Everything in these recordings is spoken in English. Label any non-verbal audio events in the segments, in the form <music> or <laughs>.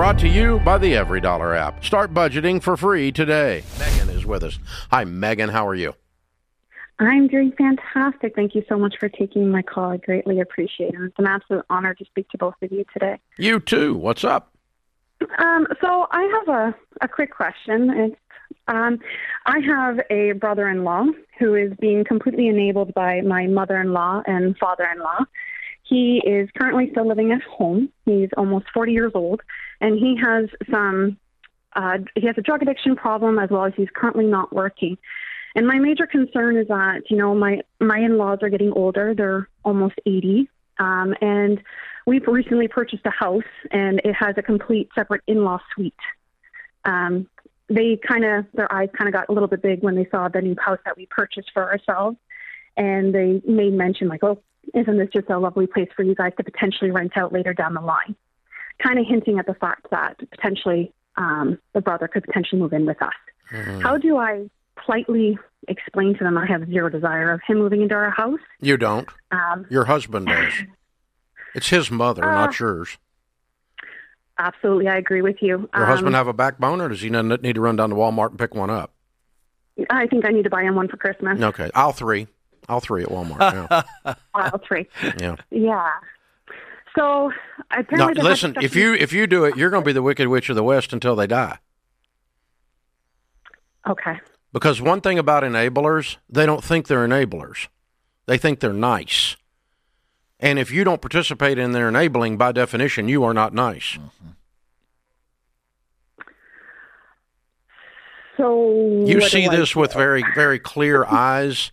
Brought to you by the EveryDollar app. Start budgeting for free today. Megan is with us. Hi, Megan. How are you? I'm doing fantastic. Thank you so much for taking my call. I greatly appreciate it. It's an absolute honor to speak to both of you today. You too. What's up? Um, so I have a, a quick question. It's, um, I have a brother-in-law who is being completely enabled by my mother-in-law and father-in-law. He is currently still living at home. He's almost 40 years old, and he has some. Uh, he has a drug addiction problem as well as he's currently not working. And my major concern is that you know my my in-laws are getting older. They're almost 80, um, and we've recently purchased a house, and it has a complete separate in-law suite. Um, they kind of their eyes kind of got a little bit big when they saw the new house that we purchased for ourselves, and they made mention like, "Oh, isn't this just a lovely place for you guys to potentially rent out later down the line?" Kind of hinting at the fact that potentially um, the brother could potentially move in with us. Mm-hmm. How do I politely explain to them I have zero desire of him moving into our house? You don't. Um, Your husband does. <laughs> It's his mother, Uh, not yours. absolutely, I agree with you. Your husband Um, have a backbone, or does he need to run down to Walmart and pick one up? I think I need to buy him one for Christmas. Okay, I'll three. Aisle three at Walmart. Yeah. <laughs> Aisle three. yeah. Yeah. So apparently, the listen. If you if you do it, you're going to be the Wicked Witch of the West until they die. okay, Because one thing about enablers, they don't think they're enablers. They think they're nice. And if you don't participate in their enabling, by definition, you are not nice. Mm-hmm. so You see this with very, very clear eyes.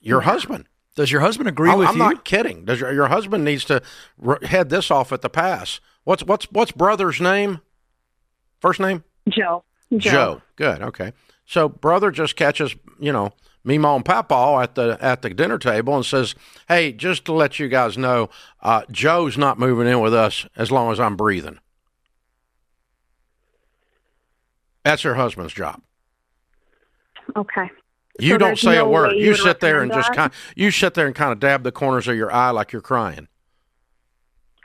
Your husband. Does your husband agree I'm, with I'm you? not kidding. Does your, your husband needs to r- head this off at the pass? What's what's what's brother's name? First name? Joe. Joe. Joe. Good. Okay. So brother just catches, you know, Meemaw and Papaw at the at the dinner table and says, "Hey, just to let you guys know, uh, Joe's not moving in with us as long as I'm breathing." That's her husband's job. Okay. You So don't there's say a word. You you sit there and recommend just that? kind. You sit there and kind of dab the corners of your eye like you're crying.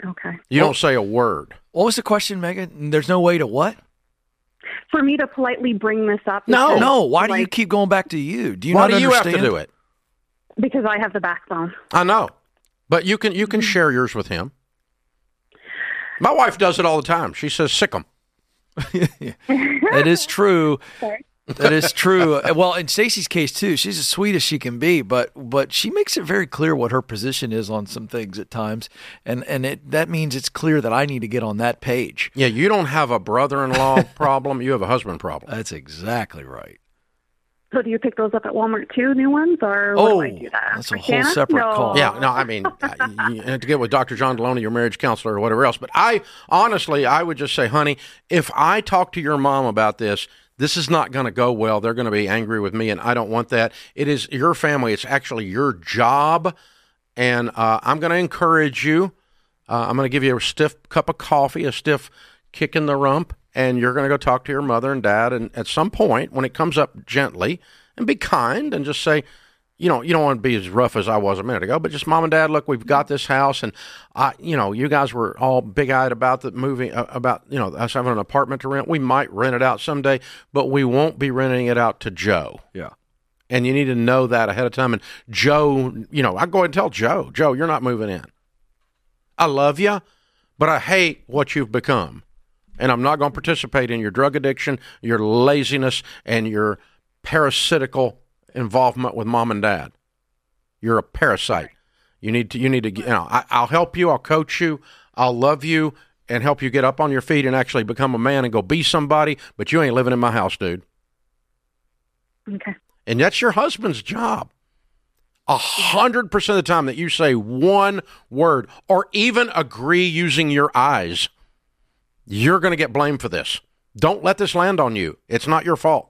Okay. You don't say a word. what was the question, Megan? There's no way to what? For me to politely bring this up. No. No. Why do you keep going back to you? Do you Why not do you have understand? to do it? Because I have the backbone. I know, but you can you Mm-hmm. can share yours with him. My wife does it all the time. She says, "Sick 'em." <laughs> <laughs> It is true. Sorry. That is true. <laughs> Well, in Stacy's case too, she's as sweet as she can be, but but she makes it very clear what her position is on some things at times, and and it that means it's clear that I need to get on that page. Yeah, you don't have a brother-in-law <laughs> problem. You have a husband problem. That's exactly right. So do you pick those up at Walmart too, new ones, or Oh, do I oh, do that? that's a I whole can't? separate no. call. Yeah, no, I mean, <laughs> you have to get with Dr. John Delony, your marriage counselor, or whatever else. But I honestly, I would just say, honey, if I talk to your mom about this, this is not going to go well. They're going to be angry with me, and I don't want that. It is your family. It's actually your job, and uh, I'm going to encourage you. Uh, I'm going to give you a stiff cup of coffee, a stiff kick in the rump, and you're going to go talk to your mother and dad. And at some point, when it comes up gently, and be kind, and just say, you know, you don't want to be as rough as I was a minute ago, but just mom and dad, look, we've got this house, and I, you know, you guys were all big eyed about the moving, uh, about you know us having an apartment to rent. We might rent it out someday, but we won't be renting it out to Joe. Yeah. And you need to know that ahead of time. And Joe, you know, I go ahead and tell Joe, Joe, you're not moving in. I love you, but I hate what you've become. And I'm not going to participate in your drug addiction, your laziness, and your parasitical involvement with mom and dad. You're a parasite. You need to, you need to, you know, I, I'll help you, I'll coach you, I'll love you, and help you get up on your feet and actually become a man and go be somebody, but you ain't living in my house, dude. Okay. And that's your husband's job. A hundred percent of the time that you say one word or even agree using your eyes, you're going to get blamed for this. Don't let this land on you. It's not your fault.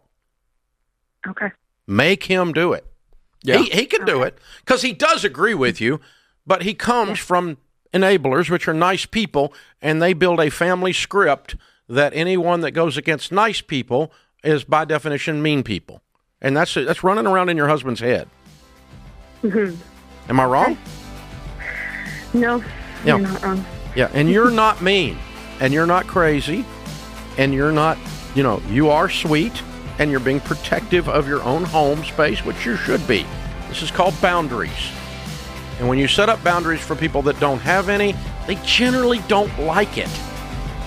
Okay. Make him do it. Yeah. He, he can do it because he does agree with you, but he comes from enablers, which are nice people, and they build a family script that anyone that goes against nice people is by definition mean people. And that's that's running around in your husband's head. Mhm. Am I wrong? No, Yeah. you're not wrong. Yeah, and you're not mean. and you're not crazy and you're not, you know, you are sweet and you're being protective of your own home space, which you should be. This is called boundaries. And when you set up boundaries for people that don't have any, they generally don't like it.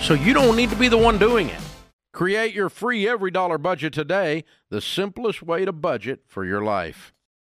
So you don't need to be the one doing it. Create your free EveryDollar budget today, the simplest way to budget for your life.